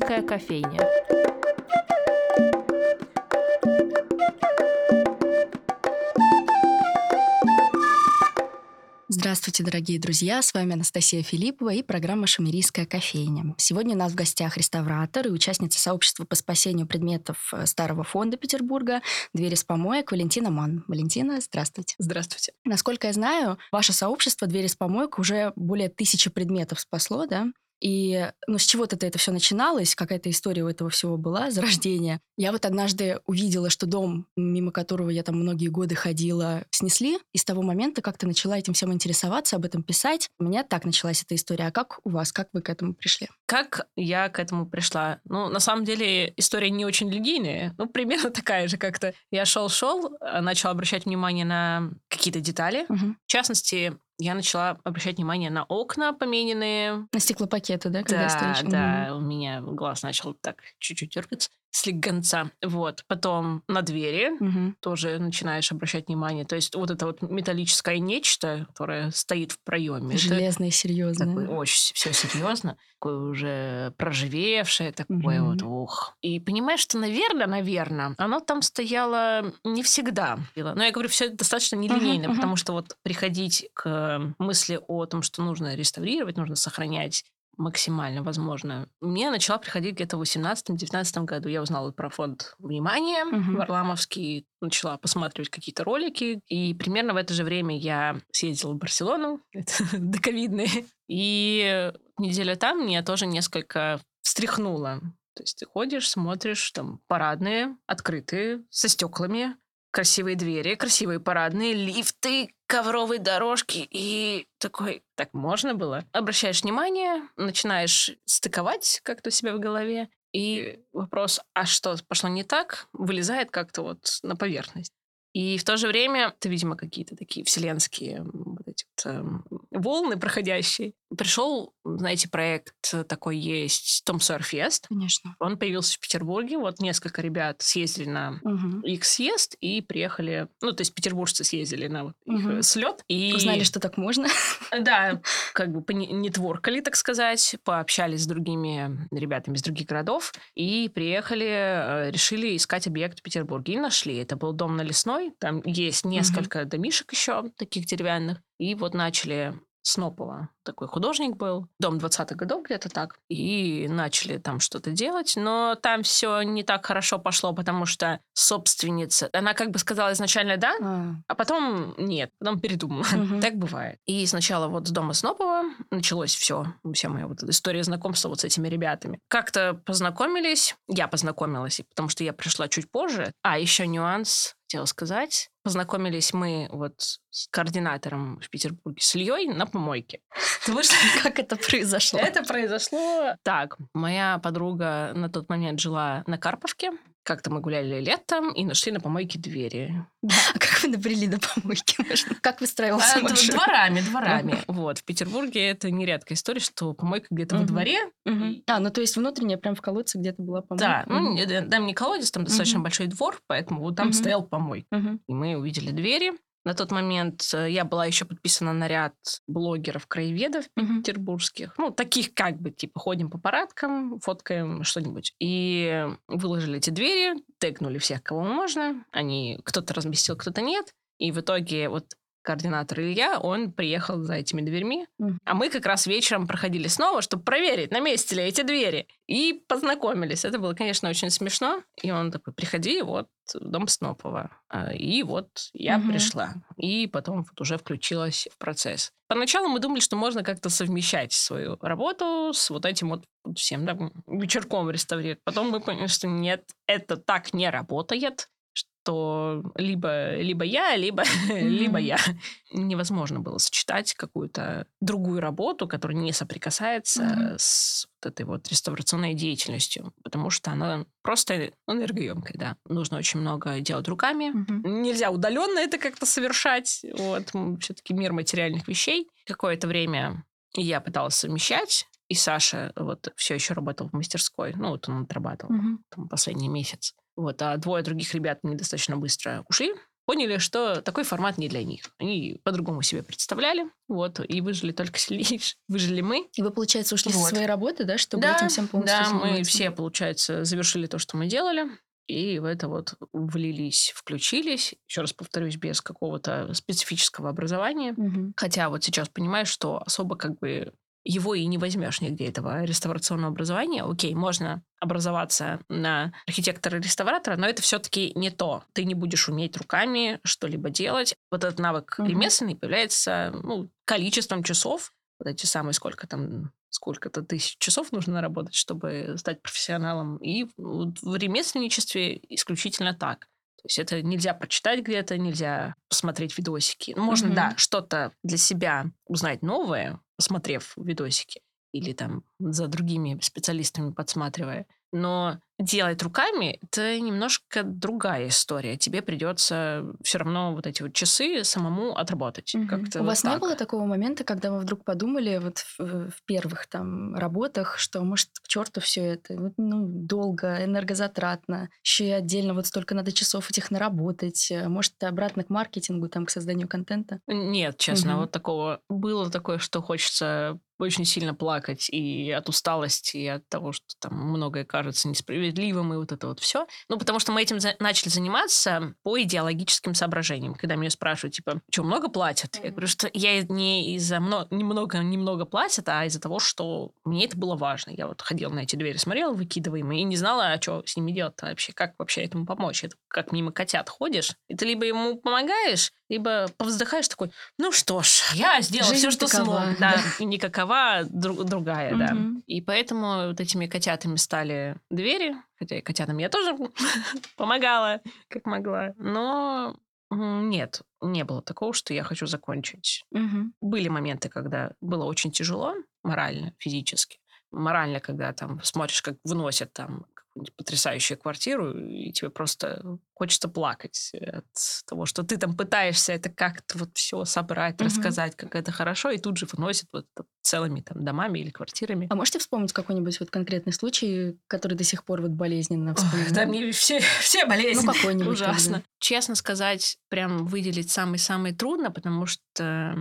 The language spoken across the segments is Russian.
Шумерийская кофейня. Здравствуйте, дорогие друзья! С вами Анастасия Филиппова и программа «Шумерийская кофейня». Сегодня у нас в гостях реставратор и участница сообщества по спасению предметов э, Старого фонда Петербурга «Двери с помоек» Валентина Ман. Валентина, здравствуйте. Здравствуйте. Насколько я знаю, ваше сообщество «Двери с помоек» уже более тысячи предметов спасло, да? И ну, с чего-то это все начиналось, какая-то история у этого всего была, зарождение. Я вот однажды увидела, что дом, мимо которого я там многие годы ходила, снесли. И с того момента как-то начала этим всем интересоваться, об этом писать. У меня так началась эта история. А как у вас? Как вы к этому пришли? Как я к этому пришла? Ну, на самом деле, история не очень линейная. Ну, примерно такая же как-то. Я шел-шел, начал обращать внимание на какие-то детали. Угу. В частности, я начала обращать внимание на окна помененные. На стеклопакеты, да? Когда да, стоишь? да, Мгм. у меня глаз начал так чуть-чуть дергаться, слегонца. Вот. Потом на двери Мгм. тоже начинаешь обращать внимание. То есть вот это вот металлическое нечто, которое стоит в проеме. Железно и серьезно. Такое очень все серьезно, такое уже проживевшее, такое Мгм. вот, ух. И понимаешь, что, наверное, наверное, оно там стояло не всегда. Но я говорю, все достаточно нелинейно, мгм. потому что вот приходить к мысли о том, что нужно реставрировать, нужно сохранять максимально возможно. Мне начала приходить где-то в 18-19 году. Я узнала про фонд «Внимание» Мгм. Варламовский, начала посматривать какие-то ролики. И примерно в это же время я съездила в Барселону, это доковидные, и неделя там меня тоже несколько встряхнуло. То есть ты ходишь, смотришь, там парадные, открытые, со стеклами, красивые двери, красивые парадные, лифты, ковровые дорожки и такой, так можно было? Обращаешь внимание, начинаешь стыковать как-то себя в голове, и вопрос, а что пошло не так, вылезает как-то вот на поверхность. И в то же время это, видимо, какие-то такие вселенские вот эти вот, эм, волны проходящие. Пришел, знаете, проект такой есть Том Сойер Фест. Конечно. Он появился в Петербурге. Вот несколько ребят съездили на Мгм. их съезд и приехали, ну, то есть петербуржцы съездили на вот их Мгм. слет. И Узнали, что так можно. да, как бы нетворкали, так сказать, пообщались с другими ребятами из других городов и приехали, э, решили искать объект в Петербурге. И нашли. Это был дом на Лесной. Там есть несколько домишек еще таких деревянных. И вот начали Снопова. Такой художник был. Дом 20-х годов где-то так. И начали там что-то делать. Но там все не так хорошо пошло, потому что собственница... Она как бы сказала изначально «да», А, а потом нет, потом передумала. Мгм. Так бывает. И сначала вот с дома Снопова началось все, вся моя вот история знакомства вот с этими ребятами. Как-то познакомились, я познакомилась, потому что я пришла чуть позже. А еще нюанс, хотела сказать. Познакомились мы вот с координатором в Петербурге, с Ильей на помойке. Ты вышла Как это произошло? это произошло так. Моя подруга на тот момент жила на Карповке. Как-то мы гуляли летом и нашли на помойке двери. А как вы набрели до помойки? Можно? Как выстраивался А, маршрут? Дворами, дворами. Вот, в Петербурге это нередкая история, что помойка где-то во дворе. А, ну то есть внутренняя прям в колодце где-то была помойка? Да, ну, да, там не колодец, там достаточно большой двор, поэтому вот там стоял помойка. И мы увидели двери. На тот момент э, я была еще подписана на ряд блогеров-краеведов Мгм. петербургских. Ну, таких как бы, типа, ходим по парадкам, фоткаем что-нибудь. И выложили эти двери, тегнули всех, кого можно. Они, кто-то разместил, кто-то нет. И в итоге вот координатор Илья, он приехал за этими дверьми. А мы как раз вечером проходили снова, чтобы проверить, на месте ли эти двери. И познакомились. Это было, конечно, очень смешно. И он такой, приходи, вот, дом Снопова. А, И вот я Мгм. пришла. И потом вот уже включилась в процесс. Поначалу мы думали, что можно как-то совмещать свою работу с вот этим вот всем да, вечерком реставрировать. Потом мы поняли, что нет, это так не работает что либо, либо я, либо, либо я. Невозможно было сочетать какую-то другую работу, которая не соприкасается Мгм. с вот этой вот реставрационной деятельностью, потому что она просто энергоемкая, да. Нужно очень много делать руками. Мгм. Нельзя удаленно это как-то совершать. Вот, все-таки мир материальных вещей. Какое-то время я пыталась совмещать, и Саша вот все еще работал в мастерской. Ну, вот он отрабатывал Мгм. там, последний месяц. Вот, а двое других ребят мне достаточно быстро ушли поняли, что такой формат не для них. Они по-другому себе представляли, вот, и выжили только сильнее, выжили мы. И вы, получается, ушли вот. со своей работы, да, чтобы да, этим всем полностью Да, заниматься? мы все, получается, завершили то, что мы делали, и в это вот влились, включились, еще раз повторюсь, без какого-то специфического образования. Угу. Хотя вот сейчас понимаешь, что особо как бы его и не возьмешь нигде, этого реставрационного образования. Окей, можно образоваться на архитектора-реставратора, но это все-таки не то. Ты не будешь уметь руками что-либо делать. Вот этот навык uh-huh. ремесленный появляется ну, количеством часов, вот эти самые сколько там, сколько-то тысяч часов нужно наработать, чтобы стать профессионалом. И в ремесленничестве исключительно так. То есть это нельзя прочитать где-то, нельзя посмотреть видосики. Ну, можно, mm-hmm. да, что-то для себя узнать новое, посмотрев видосики или там за другими специалистами подсматривая. Но делать руками — это немножко другая история. Тебе придется все равно вот эти вот часы самому отработать. Угу. Как-то У вот вас так. не было такого момента, когда вы вдруг подумали вот в, в первых там работах, что может к черту все это, ну долго, энергозатратно, еще и отдельно вот столько надо часов этих наработать, э, может обратно к маркетингу, там к созданию контента? Нет, честно, Мгм. вот такого было такое, что хочется очень сильно плакать и от усталости, и от того, что там многое кажется несправедливым, и вот это вот все. Ну, потому что мы этим за- начали заниматься по идеологическим соображениям. Когда меня спрашивают, типа, что, много платят? Я Мгм. говорю, что я не из-за много, немного, немного платят, а из-за того, что мне это было важно. Я вот ходила на эти двери, смотрела выкидываемые, и не знала, а что с ними делать вообще, как вообще этому помочь. Это как мимо котят ходишь, и ты либо ему помогаешь, либо повздыхаешь такой, ну что ж, я сделала все, что смог. Да, и никакова друг- другая, да. Мгм. И поэтому вот этими котятами стали двери, хотя и котятам я тоже помогала, как могла. Но нет, не было такого, что я хочу закончить. Мгм. Были моменты, когда было очень тяжело морально, физически. Морально, когда там смотришь, как выносят там потрясающую квартиру, и тебе просто хочется плакать от того, что ты там пытаешься это как-то вот все собрать, Мгм. рассказать, как это хорошо, и тут же выносят вот целыми там домами или квартирами. А можете вспомнить какой-нибудь вот конкретный случай, который до сих пор вот болезненно вспоминает? Да мне все, все болезни. Ну, какой-нибудь Ужасно. тогда. Честно сказать, прям выделить самый-самый трудно, потому что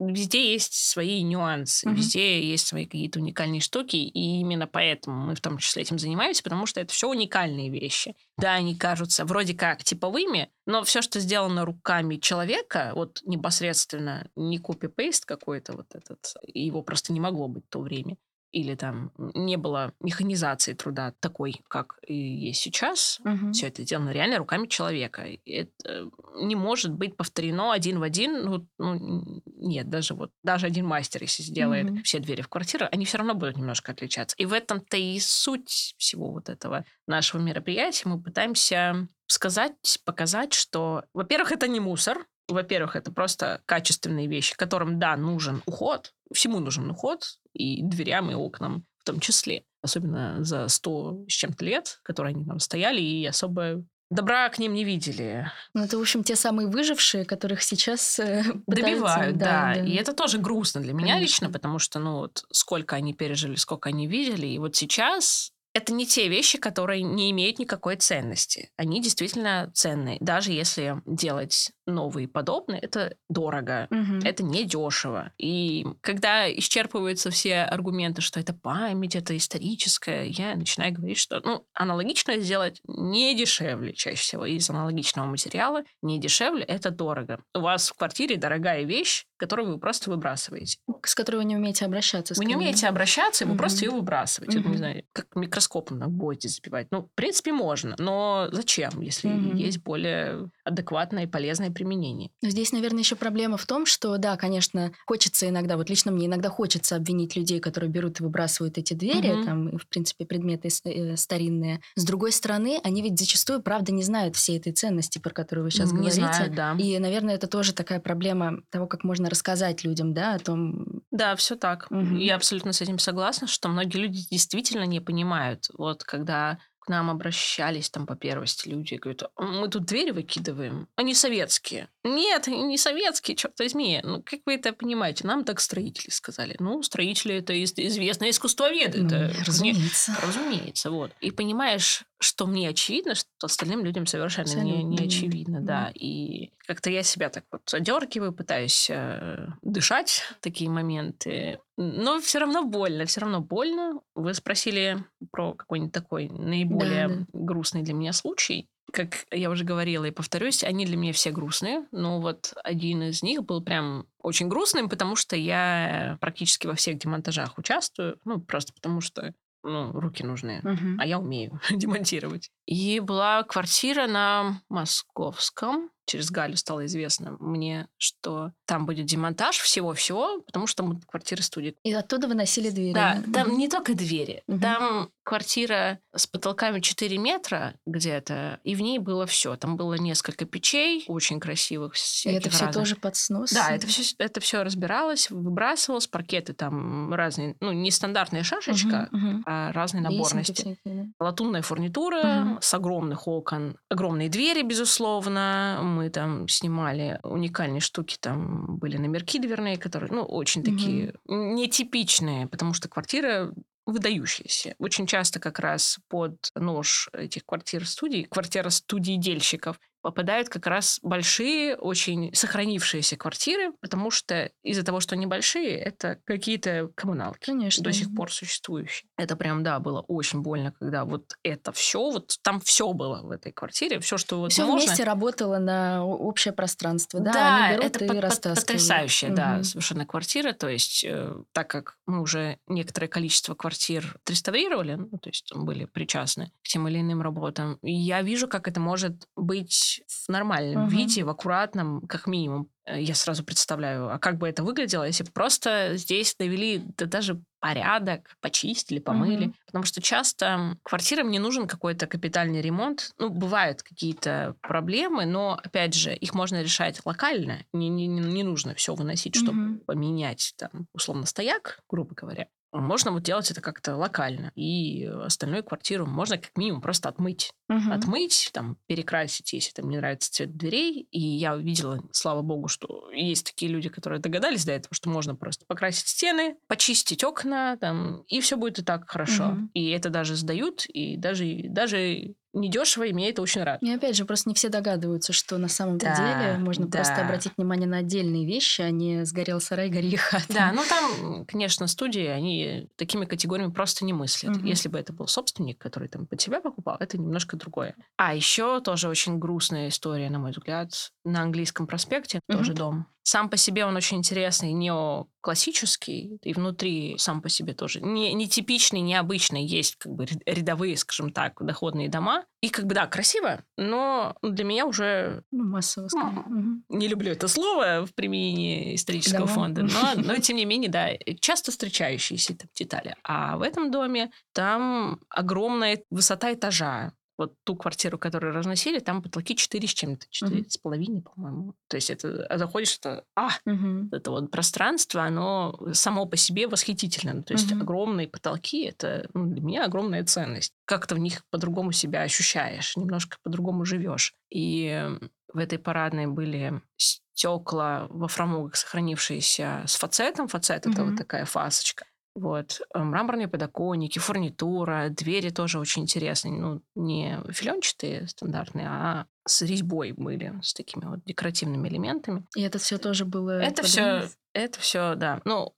везде есть свои нюансы, Мгм. везде есть свои какие-то уникальные штуки, и именно поэтому мы в том числе этим занимаемся, потому что это все уникальные вещи. Да, они кажутся вроде как типовыми, но все, что сделано руками человека, вот непосредственно не копи-пейст какой-то вот этот, его просто не могло быть в то время, или там не было механизации труда такой, как и есть сейчас. Мгм. Все это сделано реально руками человека. Это не может быть повторено один в один. Ну, ну, нет, даже вот даже один мастер, если сделает Мгм. все двери в квартиру, они все равно будут немножко отличаться. И в этом-то и суть всего вот этого нашего мероприятия. Мы пытаемся сказать, показать, что, во-первых, это не мусор, во-первых, это просто качественные вещи, которым, да, нужен уход, всему нужен уход, и дверям, и окнам в том числе. Особенно за сто с чем-то лет, которые они там стояли, и особо добра к ним не видели. Ну, это, в общем, те самые выжившие, которых сейчас э, Добивают, да, И это тоже грустно для меня Конечно. лично, потому что, ну, вот сколько они пережили, сколько они видели. И вот сейчас это не те вещи, которые не имеют никакой ценности. Они действительно ценные. Даже если делать новые подобные, это дорого. Мгм. Это не дешево. И когда исчерпываются все аргументы, что это память, это историческое, я начинаю говорить, что ну, аналогичное сделать не дешевле чаще всего. Из аналогичного материала не дешевле, это дорого. У вас в квартире дорогая вещь, которую вы просто выбрасываете. С которой вы не умеете обращаться. Вы не умеете обращаться, и вы Мгм. просто ее выбрасываете. Вот, Мгм. Не знаю, как микроскопом на гвозди забивать. Ну, в принципе, можно. Но зачем, если Мгм. есть более адекватное и полезное применение? Но Здесь, наверное, еще проблема в том, что, да, конечно, хочется иногда, вот лично мне иногда хочется обвинить людей, которые берут и выбрасывают эти двери, Мгм. там, в принципе, предметы э, старинные. С другой стороны, они ведь зачастую, правда, не знают всей этой ценности, про которую вы сейчас не говорите. знаю, да. И, наверное, это тоже такая проблема того, как можно рассказать людям, да, о том... Да, все так. Мгм. Я абсолютно с этим согласна, что многие люди действительно не понимают. Вот когда к нам обращались там по первости люди, говорят, мы тут двери выкидываем, они советские. Нет, не советские, черт возьми. Ну, как вы это понимаете? Нам так строители сказали. Ну, строители – это известные искусствоведы. Ну, это, разумеется. Разумеется, вот. И понимаешь, что мне очевидно, что остальным людям совершенно не, не очевидно, да. И как-то я себя так вот одергиваю, пытаюсь э, дышать такие моменты. Но все равно больно, все равно больно. Вы спросили про какой-нибудь такой наиболее да, да. грустный для меня случай. Как я уже говорила и повторюсь, они для меня все грустные. Но вот один из них был прям очень грустным, потому что я практически во всех демонтажах участвую. Ну, просто потому что ну, руки нужны, uh-huh. а я умею демонтировать. И была квартира на Московском. Через Галю стало известно мне, что там будет демонтаж всего-всего, потому что там квартира студии. И оттуда выносили двери. Да, там uh-huh. не только двери. Uh-huh. Там квартира с потолками 4 метра где-то, и в ней было все. Там было несколько печей, очень красивых. И это все тоже под снос? Да, это все, это все разбиралось, выбрасывалось, паркеты там разные, ну, не стандартная шашечка, uh-huh, uh-huh. а разной наборности. Латунная фурнитура uh-huh. с огромных окон, огромные двери, безусловно. Мы там снимали уникальные штуки, там были номерки дверные, которые, ну, очень такие нетипичные, потому что квартира выдающиеся. Очень часто как раз под нож этих квартир-студий, квартира-студий дельщиков попадают как раз большие, очень сохранившиеся квартиры, потому что из-за того, что они большие, это какие-то коммуналки Конечно. до сих пор существующие. Это прям, да, было очень больно, когда вот это все, вот там все было в этой квартире, все, что вот все можно. вместе работало на общее пространство, да? Да, они берут это и под, потрясающая, угу. да, совершенно квартира. То есть, э, так как мы уже некоторое количество квартир отреставрировали, ну, то есть были причастны к тем или иным работам, я вижу, как это может быть в нормальном uh-huh. виде, в аккуратном, как минимум. Э, я сразу представляю, а как бы это выглядело, если бы просто здесь довели да даже порядок, почистили, помыли. Uh-huh. Потому что часто квартирам не нужен какой-то капитальный ремонт. Ну, бывают какие-то проблемы, но, опять же, их можно решать локально. Не, не, не нужно все выносить, чтобы uh-huh. поменять, там, условно, стояк, грубо говоря. Можно вот делать это как-то локально. И остальную квартиру можно как минимум просто отмыть. Угу. Отмыть, там, перекрасить, если там не нравится цвет дверей. И я увидела, слава богу, что есть такие люди, которые догадались до этого, что можно просто покрасить стены, почистить окна, там, и все будет и так хорошо. Угу. И это даже сдают, и даже, даже недешево, и меня это очень рад. И опять же, просто не все догадываются, что на самом да, деле можно да. просто обратить внимание на отдельные вещи, а не сгорел сарай, гори хата. Да, ну там, конечно, студии, они такими категориями просто не мыслят. Угу. Если бы это был собственник, который там под себя покупал, это немножко другое. А еще тоже очень грустная история, на мой взгляд, на английском проспекте, угу. тоже дом. Сам по себе он очень интересный, неоклассический, и внутри сам по себе тоже не, не типичный, необычный. Есть как бы рядовые, скажем так, доходные дома. И как бы, да, красиво, но для меня уже... Ну, массово, скажем. Ну, не люблю это слово в применении исторического Дома. фонда, но, но тем не менее, да, часто встречающиеся детали. А в этом доме там огромная высота этажа, вот ту квартиру, которую разносили, там потолки 4 с чем-то, 4 uh-huh. с половиной, по-моему. То есть это а заходишь, это, а, uh-huh. это вот пространство, оно само по себе восхитительно. То есть uh-huh. огромные потолки, это ну, для меня огромная ценность. Как то в них по-другому себя ощущаешь, немножко по-другому живешь. И в этой парадной были стекла во фрамугах, сохранившиеся с фацетом. Фацет uh-huh. это вот такая фасочка. Вот. Э, мраморные подоконники, фурнитура, двери тоже очень интересные. Ну, не филенчатые стандартные, а с резьбой были, с такими вот декоративными элементами. И это все тоже было... Это все, это все, да. Ну,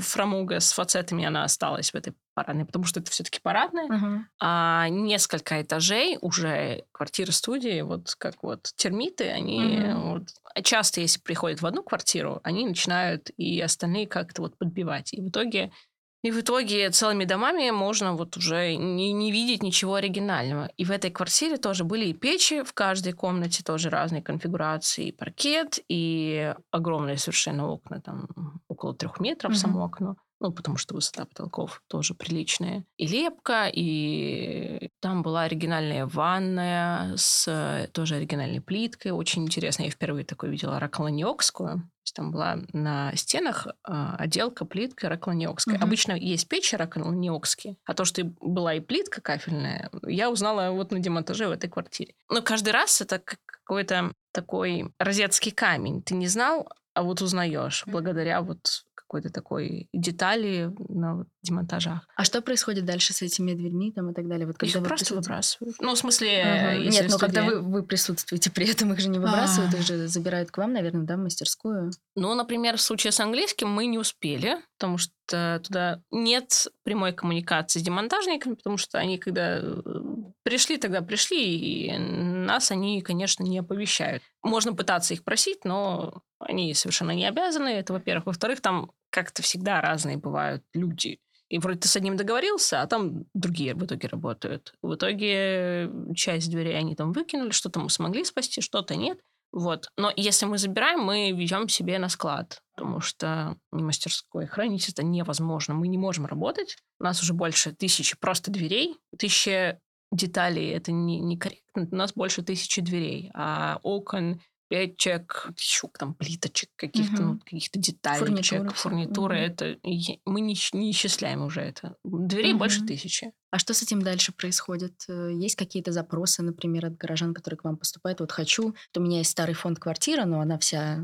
фрамуга с фацетами, она осталась в этой парадной, потому что это все-таки парадная. Uh-huh. А несколько этажей уже квартиры-студии, вот как вот термиты, они uh-huh. вот, часто, если приходят в одну квартиру, они начинают и остальные как-то вот подбивать. И в итоге и в итоге целыми домами можно вот уже не, не видеть ничего оригинального. И в этой квартире тоже были и печи в каждой комнате, тоже разные конфигурации, и паркет, и огромные совершенно окна, там около трех метров mm-hmm. само окно. Ну, потому что высота потолков тоже приличная. И лепка, и там была оригинальная ванная с тоже оригинальной плиткой, очень интересно. Я впервые такое видела раколаниокскую. Там была на стенах а, отделка плиткой ракланиокской. Угу. Обычно есть печи ракланиокские, а то, что была и плитка кафельная, я узнала вот на демонтаже в этой квартире. Но каждый раз это какой-то такой розетский камень. Ты не знал, а вот узнаешь благодаря вот какой-то такой детали на демонтажах. А что происходит дальше с этими дверьми там и так далее? Вот когда их просто выбрасывают. Ну, в смысле, ага. Нет, но ну, когда вы, вы присутствуете при этом, их же не выбрасывают, их же забирают к вам, наверное, да, в мастерскую. Ну, например, в случае с английским мы не успели, потому что туда нет прямой коммуникации с демонтажниками, потому что они когда э, пришли, тогда пришли, и нас они, конечно, не оповещают. Можно пытаться их просить, но они совершенно не обязаны, это во-первых. Во-вторых, там как-то всегда разные бывают люди. И вроде ты с одним договорился, а там другие в итоге работают. В итоге часть дверей они там выкинули, что-то мы смогли спасти, что-то нет. Вот. Но если мы забираем, мы везем себе на склад, потому что мастерской хранить это невозможно. Мы не можем работать. У нас уже больше тысячи просто дверей. Тысяча деталей это не, не корректно. У нас больше тысячи дверей, а окон печек, еще там плиточек, каких-то угу. ну, каких-то деталечек, фурнитуры, фурнитуры угу. это мы не, не исчисляем уже это. Дверей угу. больше тысячи. А что с этим дальше происходит? Э, есть какие-то запросы, например, от горожан, которые к вам поступают? Вот хочу, вот у меня есть старый фонд квартира, но она вся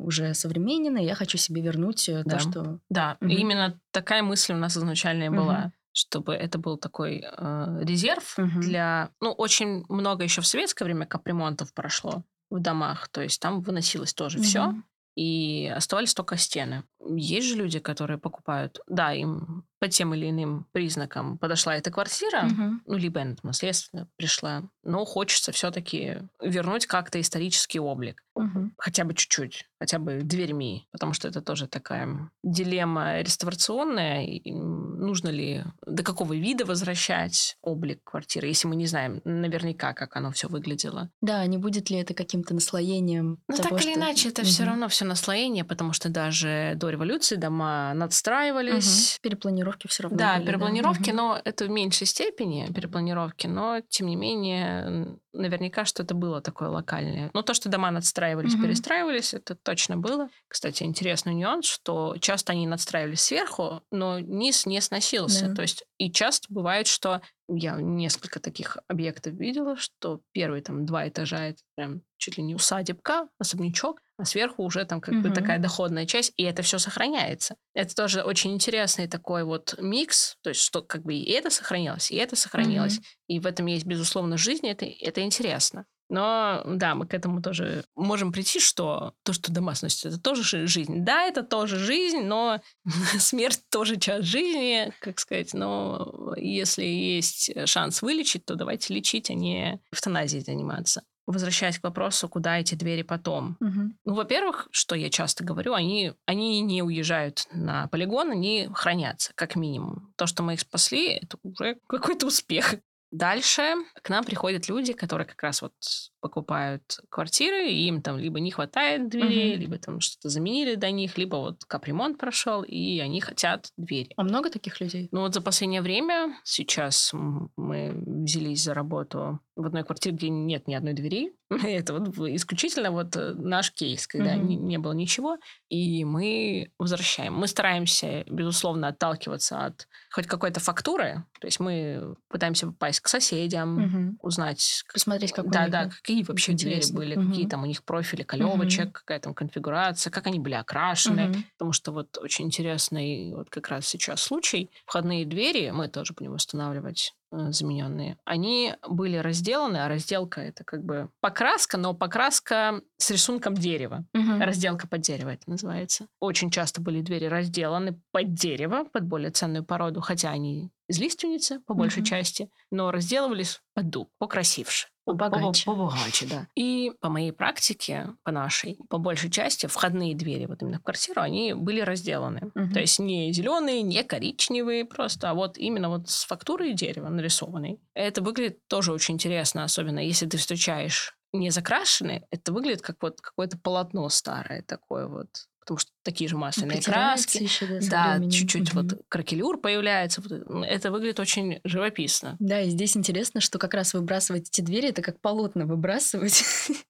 уже современная, я хочу себе вернуть э, да. то, что... Да, угу. именно такая мысль у нас изначально угу. была чтобы это был такой э, резерв угу. для... Ну, очень много еще в советское время капремонтов прошло в домах, то есть там выносилось тоже угу. все, и оставались только стены. Есть же люди, которые покупают, да, им по тем или иным признакам подошла эта квартира, угу. ну, либо она наследственно пришла, но хочется все-таки вернуть как-то исторический облик. Угу. Хотя бы чуть-чуть, хотя бы дверьми, потому что это тоже такая дилемма реставрационная. И нужно ли до какого вида возвращать облик квартиры, если мы не знаем наверняка, как оно все выглядело. Да, не будет ли это каким-то наслоением? Ну, того, так или что... иначе, это угу. все равно все наслоение, потому что даже до революции дома надстраивались. Угу. Перепланировки перепланировки все равно. Да, были, перепланировки, да? но это в меньшей степени перепланировки, но тем не менее наверняка что-то было такое локальное. Но то, что дома надстраивались, угу. перестраивались, это точно было. Кстати, интересный нюанс, что часто они надстраивались сверху, но низ не сносился. Да. То есть и часто бывает, что я несколько таких объектов видела, что первые там два этажа это прям чуть ли не усадебка, особнячок, а сверху уже там как угу. бы такая доходная часть, и это все сохраняется. Это тоже очень интересный такой вот микс, то есть что как бы и это сохранилось, и это сохранилось, угу. и в этом есть безусловно жизнь, это это интересно. Но да, мы к этому тоже можем прийти, что то, что дома сносят, это тоже жизнь. Да, это тоже жизнь, но смерть тоже часть жизни, как сказать. Но если есть шанс вылечить, то давайте лечить, а не эвтаназией заниматься возвращаясь к вопросу, куда эти двери потом. Угу. Ну, во-первых, что я часто говорю, они, они не уезжают на полигон, они хранятся, как минимум. То, что мы их спасли, это уже какой-то успех. Дальше к нам приходят люди, которые как раз вот покупают квартиры, и им там либо не хватает дверей, угу. либо там что-то заменили до них, либо вот капремонт прошел, и они хотят двери. А много таких людей? Ну вот за последнее время, сейчас мы взялись за работу в одной квартире, где нет ни одной двери. Это вот исключительно вот э, наш кейс, когда угу. не, не было ничего, и мы возвращаем. Мы стараемся, безусловно, отталкиваться от хоть какой-то фактуры, то есть мы пытаемся попасть к соседям, угу. узнать... Посмотреть, как да, да, какие вообще двери были, угу. какие там у них профили колевочек, угу. какая там конфигурация, как они были окрашены. Угу. Потому что вот очень интересный вот как раз сейчас случай. Входные двери мы тоже будем устанавливать Э, замененные, они были разделаны, а разделка это как бы покраска, но покраска с рисунком дерева. Угу. Разделка под дерево это называется. Очень часто были двери разделаны под дерево, под более ценную породу, хотя они из лиственницы по большей угу. части, но разделывались под дуб, покрасивше. Побогаче. Побогаче, да. И по моей практике, по нашей, по большей части входные двери вот именно в квартиру, они были разделаны. Угу. То есть не зеленые, не коричневые просто, а вот именно вот с фактурой дерева нарисованной. Это выглядит тоже очень интересно, особенно если ты встречаешь не закрашенные, это выглядит как вот какое-то полотно старое такое вот потому что такие же масляные краски. Еще, да, да чуть-чуть Мгм. вот кракелюр появляется. Это выглядит очень живописно. Да, и здесь интересно, что как раз выбрасывать эти двери, это как полотна выбрасывать.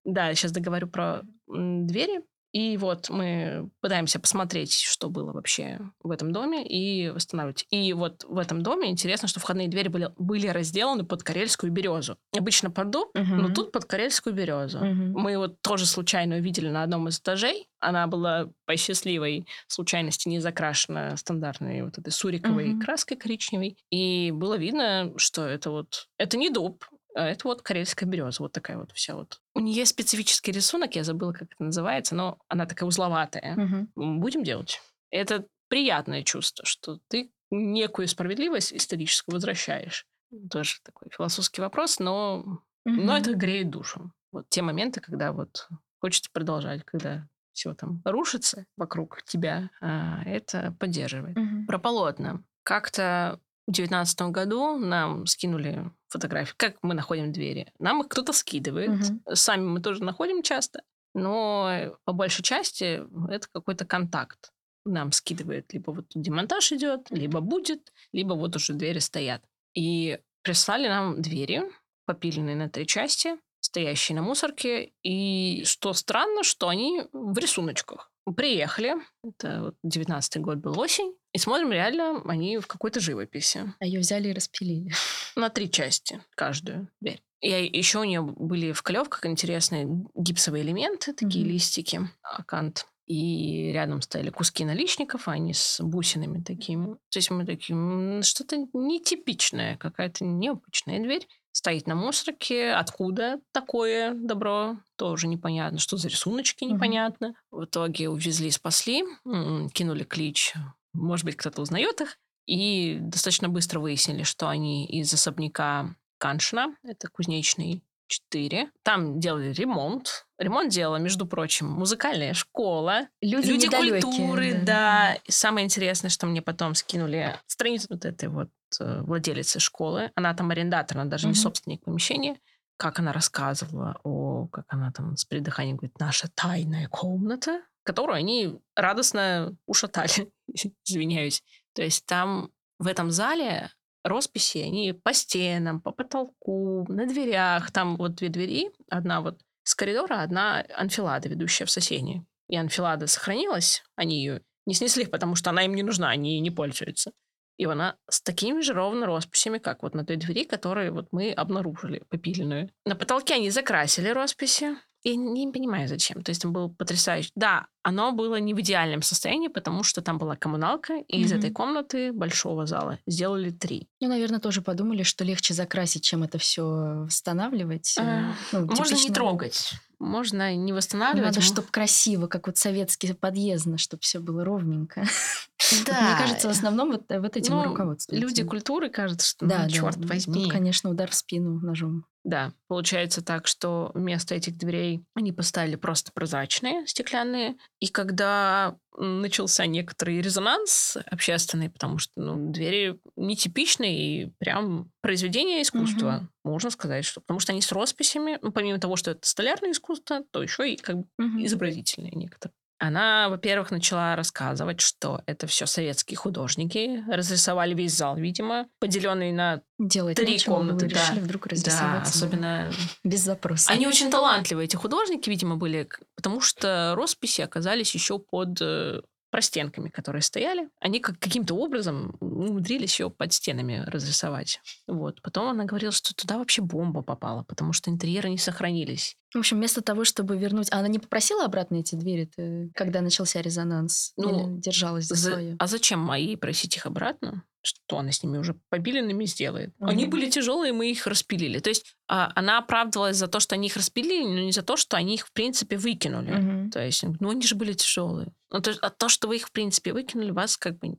Да, сейчас договорю про двери. И вот мы пытаемся посмотреть, что было вообще в этом доме и восстанавливать. И вот в этом доме интересно, что входные двери были, были разделаны под карельскую березу. Обычно под дуб, но Мгм. тут под карельскую березу. Мгм. Мы вот тоже случайно увидели на одном из этажей. Она была по счастливой случайности не закрашена стандартной вот этой суриковой Мгм. краской коричневой. И было видно, что это вот... Это не дуб, это вот карельская береза. Вот такая вот вся вот. У нее специфический рисунок, я забыла, как это называется, но она такая узловатая. М, Будем делать. Это приятное чувство, что ты некую справедливость историческую возвращаешь. Тоже такой философский вопрос, но но Мгм. это греет душу. Вот те моменты, когда вот хочется продолжать, когда все там рушится вокруг тебя, а это поддерживает. Мгм. Про полотна. Как-то в девятнадцатом году нам скинули фотографии, как мы находим двери. Нам их кто-то скидывает. Мгм. Сами мы тоже находим часто. Но по большей части это какой-то контакт. Нам скидывает либо вот демонтаж идет, либо будет, либо вот уже двери стоят. И прислали нам двери, попиленные на три части, стоящие на мусорке. И что странно, что они в рисуночках. Приехали, это вот 19 год был осень, и смотрим, реально они в какой-то живописи. А ее взяли и распилили. На три части каждую дверь. И еще у нее были в клевках интересные гипсовые элементы, такие Мгм. листики, акант. И рядом стояли куски наличников, а они с бусинами такими. То есть мы такие, «М, что-то нетипичное, какая-то необычная дверь. Стоит на мусорке. Откуда такое добро? Тоже непонятно. Что за рисуночки, непонятно. В итоге увезли, спасли, кинули клич. Может быть, кто-то узнает их. И достаточно быстро выяснили, что они из особняка Каншина, это кузнечный 4. Там делали ремонт. Ремонт делала, между прочим, музыкальная школа. Люди, Люди культуры, да. И самое интересное, что мне потом скинули страницу вот этой вот э, владелицы школы. Она там арендатор, она даже не Мгм. собственник помещения. Как она рассказывала о, как она там с придыханием говорит, наша тайная комната, которую они радостно ушатали, извиняюсь. То есть там в этом зале росписи, они по стенам, по потолку, на дверях. Там вот две двери, одна вот с коридора, одна анфилада, ведущая в соседнюю. И анфилада сохранилась, они ее не снесли, потому что она им не нужна, они ей не пользуются. И она с такими же ровно росписями, как вот на той двери, которую вот мы обнаружили, попиленную. На потолке они закрасили росписи. Я не понимаю, зачем. То есть там был потрясающий... Да, оно было не в идеальном состоянии, потому что там была коммуналка, и из Мгм. этой комнаты большого зала сделали три. Ну, наверное, тоже подумали, что легче закрасить, чем это все восстанавливать. А, ну, Можно не типично. трогать. Можно не восстанавливать. Надо, чтобы красиво, как вот советский подъездно, чтобы все было ровненько. Да. Мне кажется, в основном вот, э, вот этим Ну, руководствуются. Люди культуры, кажется, что, да, ну, да. черт Тут, возьми. конечно, удар в спину ножом. Да, получается так, что вместо этих дверей они поставили просто прозрачные, стеклянные. И когда начался некоторый резонанс общественный, потому что ну, двери нетипичные и прям произведение искусства, можно сказать, что потому что они с росписями, ну, помимо того, что это столярное искусство, то еще и как бы Мгм. изобразительные некоторые. Она, во-первых, начала рассказывать, что это все советские художники разрисовали весь зал, видимо, поделенный на Делать Три нечего, вы комнаты, да. решили вдруг да, особенно Без запроса. они очень талантливые, эти художники, видимо, были, потому что росписи оказались еще под э, простенками, которые стояли. Они как, каким-то образом умудрились ее под стенами разрисовать. Вот. Потом она говорила, что туда вообще бомба попала, потому что интерьеры не сохранились. В общем, вместо того, чтобы вернуть... А она не попросила обратно эти двери, когда начался резонанс? Ну, Или держалась за, За- свое? А зачем мои просить их обратно? Что она с ними уже побеленными сделает? Они Мгм. были тяжелые, мы их распилили. То есть а, она оправдывалась за то, что они их распилили, но не за то, что они их, в принципе, выкинули. Мгм. То есть, ну, они же были тяжелые. Ну, то, а то, что вы их, в принципе, выкинули, вас как бы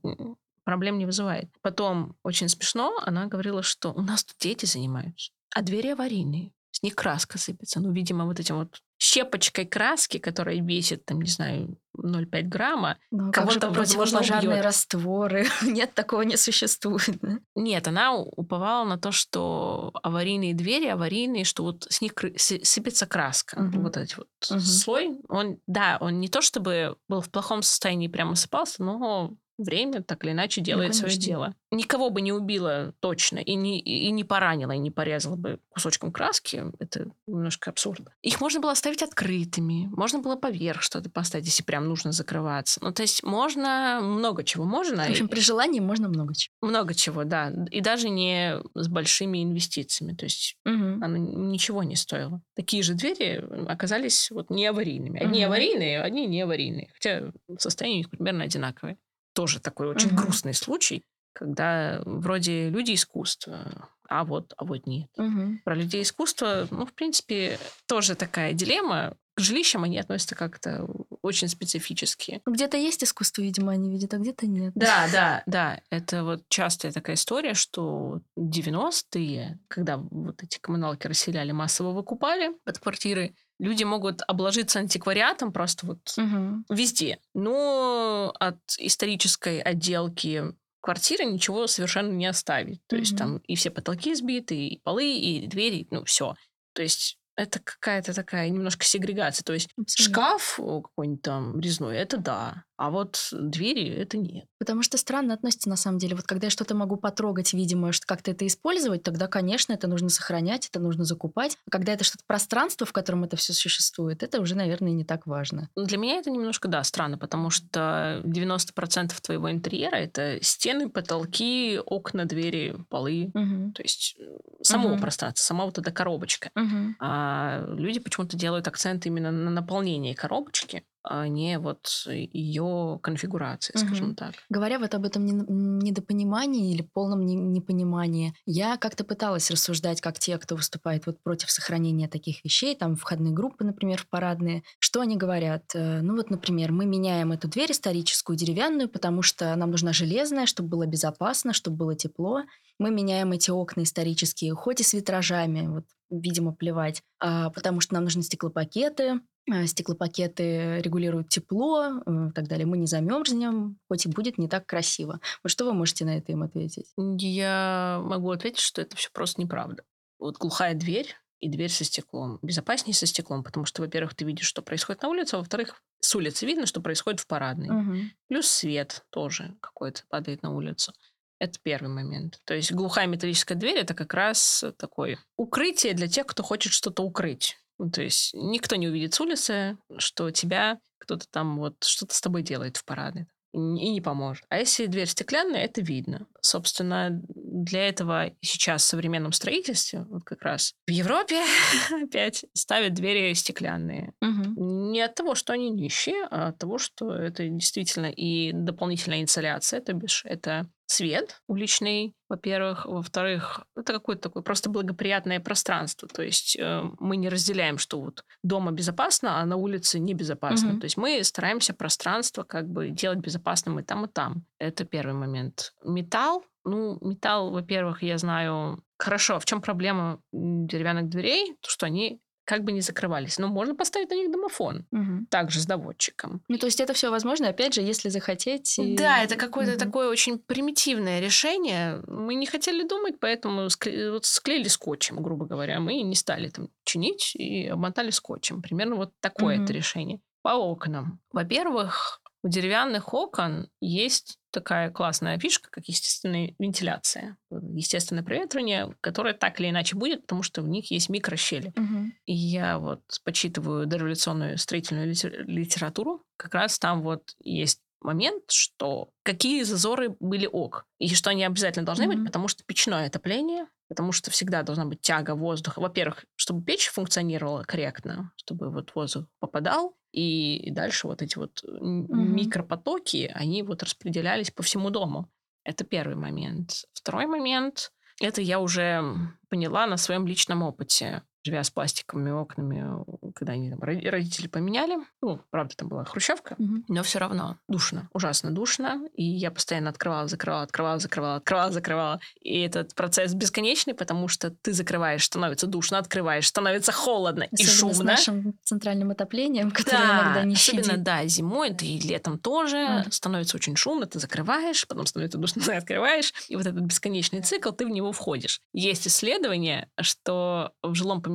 проблем не вызывает. Потом, очень смешно, она говорила, что у нас тут дети занимаются, а двери аварийные. С них краска сыпется. Ну, видимо, вот этим вот щепочкой краски, которая весит, там, не знаю, 0,5 грамма, Ну, Кого-то, кого-то возможно, убьет. растворы. Нет, такого не существует. да? Нет, она уповала на то, что аварийные двери аварийные, что вот с них сыпется краска. Мгм. Вот этот вот Мгм. слой. Он, да, он не то чтобы был в плохом состоянии и прямо сыпался, но время так или иначе делает свое конечно. дело. Никого бы не убило точно, и не, и не поранило, и не порезало бы кусочком краски. Это немножко абсурдно. Их можно было оставить открытыми, можно было поверх что-то поставить, если прям нужно закрываться. Ну, то есть можно много чего можно. В общем, при желании можно много чего. много чего, да. И даже не с большими инвестициями. То есть Мгм. оно ничего не стоило. Такие же двери оказались вот не аварийными. Одни Мгм. аварийные, одни не аварийные. Хотя состояние у них примерно одинаковое. Тоже такой очень Мгм. грустный случай, когда вроде люди искусства, а вот, а вот нет. Мгм. Про людей искусства, ну, в принципе, тоже такая дилемма. К жилищам они относятся как-то очень специфически. Ну, Где-то есть искусство, видимо, они видят, а где-то нет. Да, да, да. Это вот частая такая история, что 90-е, когда вот эти коммуналки расселяли, массово выкупали под квартиры, люди могут обложиться антиквариатом просто вот Мгм. везде. Но от исторической отделки квартиры ничего совершенно не оставить. То есть Мгм. там и все потолки сбиты, и полы, и двери, ну все. То есть это какая-то такая немножко сегрегация. То есть Абсолютно. шкаф какой-нибудь там резной, это да. А вот двери это нет. Потому что странно относится на самом деле. Вот когда я что-то могу потрогать, видимо, что как-то это использовать, тогда, конечно, это нужно сохранять, это нужно закупать. А когда это что-то пространство, в котором это все существует, это уже, наверное, не так важно. Ну, Для меня это немножко, да, странно, потому что 90% твоего интерьера — это стены, потолки, окна, двери, полы. Мгм. То есть э, само Мгм. пространство, сама вот эта коробочка. Мгм. А люди почему-то делают акцент именно на наполнении коробочки, а не вот ее конфигурации, скажем Мгм. так. Говоря вот об этом не- недопонимании или полном не- непонимании, я как-то пыталась рассуждать, как те, кто выступает вот против сохранения таких вещей, там входные группы, например, в парадные, что они говорят? Э, Ну вот, например, мы меняем эту дверь историческую, деревянную, потому что нам нужна железная, чтобы было безопасно, чтобы было тепло. Мы меняем эти окна исторические, хоть и с витражами, вот, видимо, плевать, а, потому что нам нужны стеклопакеты, а, Стеклопакеты регулируют тепло э, и так далее. Мы не замерзнем, хоть и будет не так красиво. Вот что вы можете на это им ответить? Я могу ответить, что это все просто неправда. Вот глухая дверь и дверь со стеклом. Безопаснее со стеклом, потому что, во-первых, ты видишь, что происходит на улице, а во-вторых, с улицы видно, что происходит в парадной. Мгм. Плюс свет тоже какой-то падает на улицу. Это первый момент. То есть глухая металлическая дверь это как раз такое укрытие для тех, кто хочет что-то укрыть. Ну, то есть никто не увидит с улицы, что тебя кто-то там вот что-то с тобой делает в парадной и не поможет. А если дверь стеклянная, это видно. Собственно, для этого сейчас в современном строительстве, вот как раз в Европе опять ставят двери стеклянные. Мгм. Не от того, что они нищие, а от того, что это действительно и дополнительная инсоляция, то бишь это свет уличный, во-первых. Во-вторых, это какое-то такое просто благоприятное пространство. То есть э, мы не разделяем, что вот дома безопасно, а на улице небезопасно. Мгм. То есть мы стараемся пространство как бы делать безопасным и там, и там. Это первый момент. Металл. Ну, металл, во-первых, я знаю... Хорошо, в чем проблема деревянных дверей? То, что они как бы не закрывались. Но можно поставить на них домофон. Мгм. Также с доводчиком. Ну, то есть это все возможно, опять же, если захотеть. и- Да, это какое-то Мгм. такое очень примитивное решение. Мы не хотели думать, поэтому скле- вот склеили скотчем, грубо говоря. Мы не стали там чинить и обмотали скотчем. Примерно вот такое Мгм. это решение. По окнам. Во-первых, у деревянных окон есть такая классная фишка, как естественная вентиляция, естественное проветривание, которое так или иначе будет, потому что в них есть микрощели. Мгм. И я вот почитываю дореволюционную строительную литер- литературу. Как раз там вот есть момент, что какие зазоры были ок, и что они обязательно должны Мгм. быть, потому что печное отопление, потому что всегда должна быть тяга воздуха. Во-первых, чтобы печь функционировала корректно, чтобы вот воздух попадал, и дальше вот эти вот Мгм. микропотоки, они вот распределялись по всему дому. Это первый момент. Второй момент, это я уже поняла на своем личном опыте. Живя с пластиковыми окнами, когда они там родители поменяли. Ну, правда, там была хрущевка, Мгм. но все равно душно, ужасно душно. И я постоянно открывала, закрывала, открывала, закрывала, открывала, закрывала. И этот процесс бесконечный, потому что ты закрываешь, становится душно, открываешь, становится холодно и Особенно с шумно. нашим центральным отоплением, которое Да, иногда не особенно, щадит. да, зимой, да и летом тоже Мгм. становится очень шумно, ты закрываешь, потом становится душно, ты открываешь, и вот этот бесконечный цикл, ты в него входишь. Есть исследование, что в жилом помещении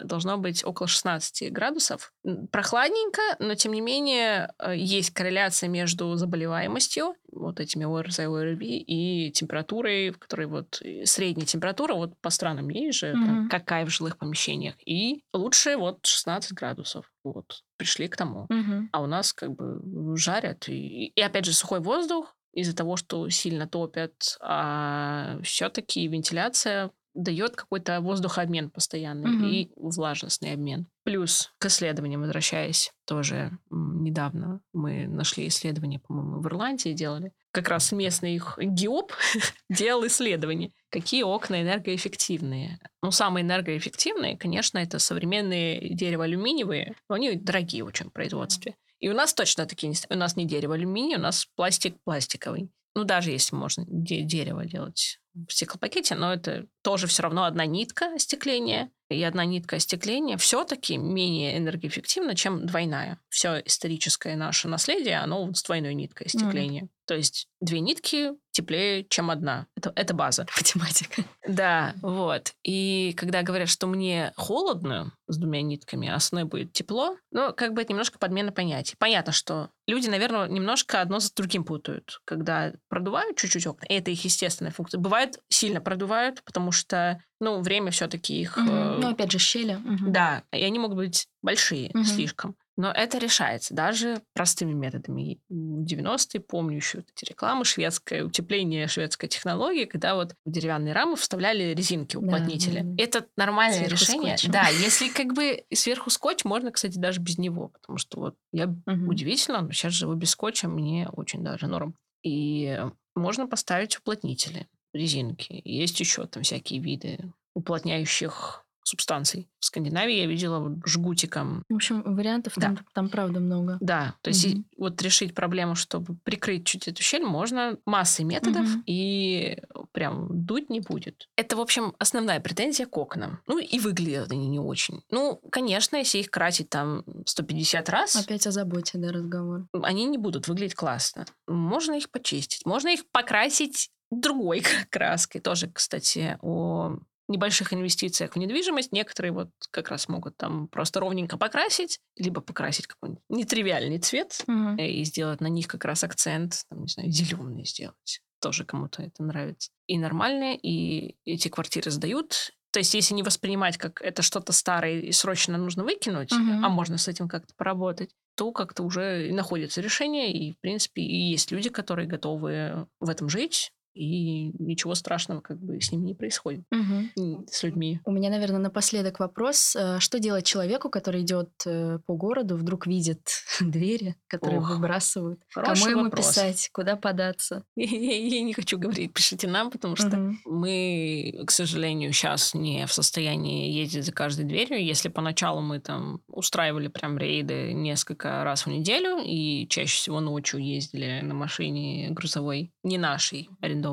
должно быть около 16 градусов. Прохладненько, но тем не менее э, есть корреляция между заболеваемостью, вот этими ОРЗ, ОРВИ, и температурой, в которой вот э, средняя температура, вот по странам есть же, там, Мгм. какая в жилых помещениях. И лучше вот 16 градусов. Вот, пришли к тому. Мгм. А у нас как бы жарят. И, и опять же сухой воздух из-за того, что сильно топят, а все-таки вентиляция дает какой-то воздухообмен постоянный Мгм. и влажностный обмен. Плюс к исследованиям возвращаясь, тоже недавно мы нашли исследование, по-моему, в Ирландии делали. Как раз местный их ГИОП делал исследование, какие окна энергоэффективные. Ну, самые энергоэффективные, конечно, это современные дерево-алюминиевые, но они дорогие очень в производстве. И у нас точно такие не... У нас не дерево алюминий, у нас пластик пластиковый. Ну, даже если можно де- дерево делать в стеклопакете, но это тоже все равно одна нитка остекления. И одна нитка остекления все-таки менее энергоэффективна, чем двойная. Все историческое наше наследие, оно вот с двойной ниткой остекления. То есть две нитки теплее, чем одна. Это, это база. Математика. Да, вот. И когда говорят, что мне холодно с двумя нитками, а с одной будет тепло, ну, как бы это немножко подмена понятий. Понятно, что люди, наверное, немножко одно с другим путают. Когда продувают чуть-чуть окна, это их естественная функция. Бывает, сильно продувают, потому что, ну, время все-таки их... Мгм. э, Ну, опять же, щели. Мгм. да, и они могут быть большие Мгм. слишком. Но это решается даже простыми методами. В 90-е помню еще вот эти рекламы, шведское утепление, шведская технология, когда вот в деревянные рамы вставляли резинки, уплотнители. да, да. Это нормальное Сверху решение. скотчем. Да, если как бы сверху скотч, можно, кстати, даже без него, потому что вот я Мгм. удивительно, но сейчас живу без скотча, мне очень даже норм. И можно поставить уплотнители, резинки. Есть еще там всякие виды уплотняющих субстанций. В Скандинавии я видела вот жгутиком. В общем, вариантов Да. там, там правда много. Да, то есть и Мгм. вот решить проблему, чтобы прикрыть чуть эту щель, можно массой методов, Мгм. и прям дуть не будет. Это, в общем, основная претензия к окнам. Ну, и выглядят они не очень. Ну, конечно, если их красить там 150 раз, Опять о заботе, да, разговор. они не будут выглядеть классно. Можно их почистить, можно их покрасить другой краской. Тоже, кстати, о небольших инвестициях в недвижимость. Некоторые вот как раз могут там просто ровненько покрасить, либо покрасить какой-нибудь нетривиальный цвет э, и сделать на них как раз акцент, там, не знаю, зеленый сделать. Тоже кому-то это нравится. И нормально, и эти квартиры сдают. То есть, если не воспринимать как это что-то старое и срочно нужно выкинуть, Мгм. а можно с этим как-то поработать, то как-то уже находится решение, и, в принципе, и есть люди, которые готовы в этом жить, и ничего страшного как бы с ними не происходит, м, с людьми. У меня, наверное, напоследок вопрос. э, Что делать человеку, который идет э, по городу, вдруг видит двери, которые Ох, выбрасывают? Кому ему вопрос. писать? Куда податься? Я, не хочу говорить, пишите нам, потому что мы, к сожалению, сейчас не в состоянии ездить за каждой дверью. Если поначалу мы там устраивали прям рейды несколько раз в неделю и чаще всего ночью ездили на машине грузовой, не нашей, арендованной,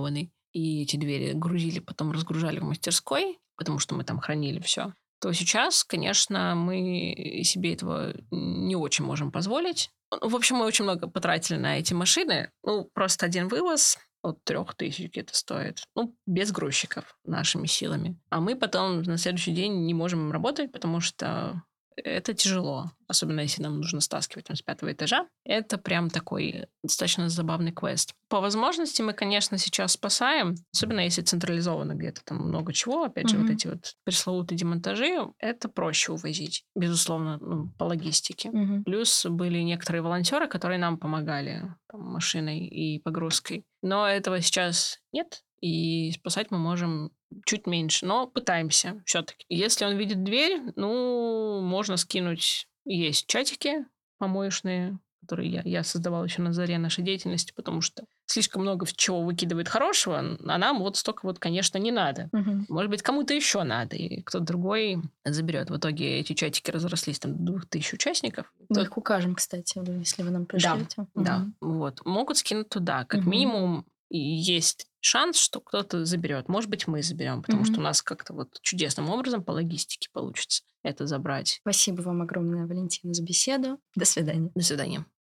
и эти двери грузили, потом разгружали в мастерской, потому что мы там хранили все, то сейчас, конечно, мы себе этого не очень можем позволить. Ну, В общем, мы очень много потратили на эти машины. Ну, просто один вывоз от трех тысяч где-то стоит. Ну, без грузчиков нашими силами. А мы потом на следующий день не можем работать, потому что это тяжело. Особенно если нам нужно стаскивать там, с пятого этажа. Это прям такой достаточно забавный квест. По возможности мы, конечно, сейчас спасаем. Особенно если централизованно где-то там много чего. Опять же, вот эти вот пресловутые демонтажи. Это проще увозить. Безусловно, ну, по логистике. Мгм. Плюс были некоторые волонтеры, которые нам помогали там, машиной и погрузкой. Но этого сейчас нет, и спасать мы можем чуть меньше, но пытаемся все-таки. Если он видит дверь, ну, можно скинуть. Есть чатики помоечные, которые я, я создавала еще на заре нашей деятельности, потому что слишком много чего выкидывает хорошего, а нам вот столько вот, конечно, не надо. Мгм. Может быть, кому-то еще надо, и кто-то другой заберет. В итоге эти чатики разрослись там до двух тысяч участников. Мы Тот- их укажем, кстати, если вы нам пришлете. да, Мгм. вот. Могут скинуть туда. Как Мгм. минимум есть шанс, что кто-то заберет. Может быть, мы заберем, потому что Мгм. у нас как-то вот чудесным образом по логистике получится это забрать. Спасибо вам огромное, Валентина, за беседу. До свидания. До свидания.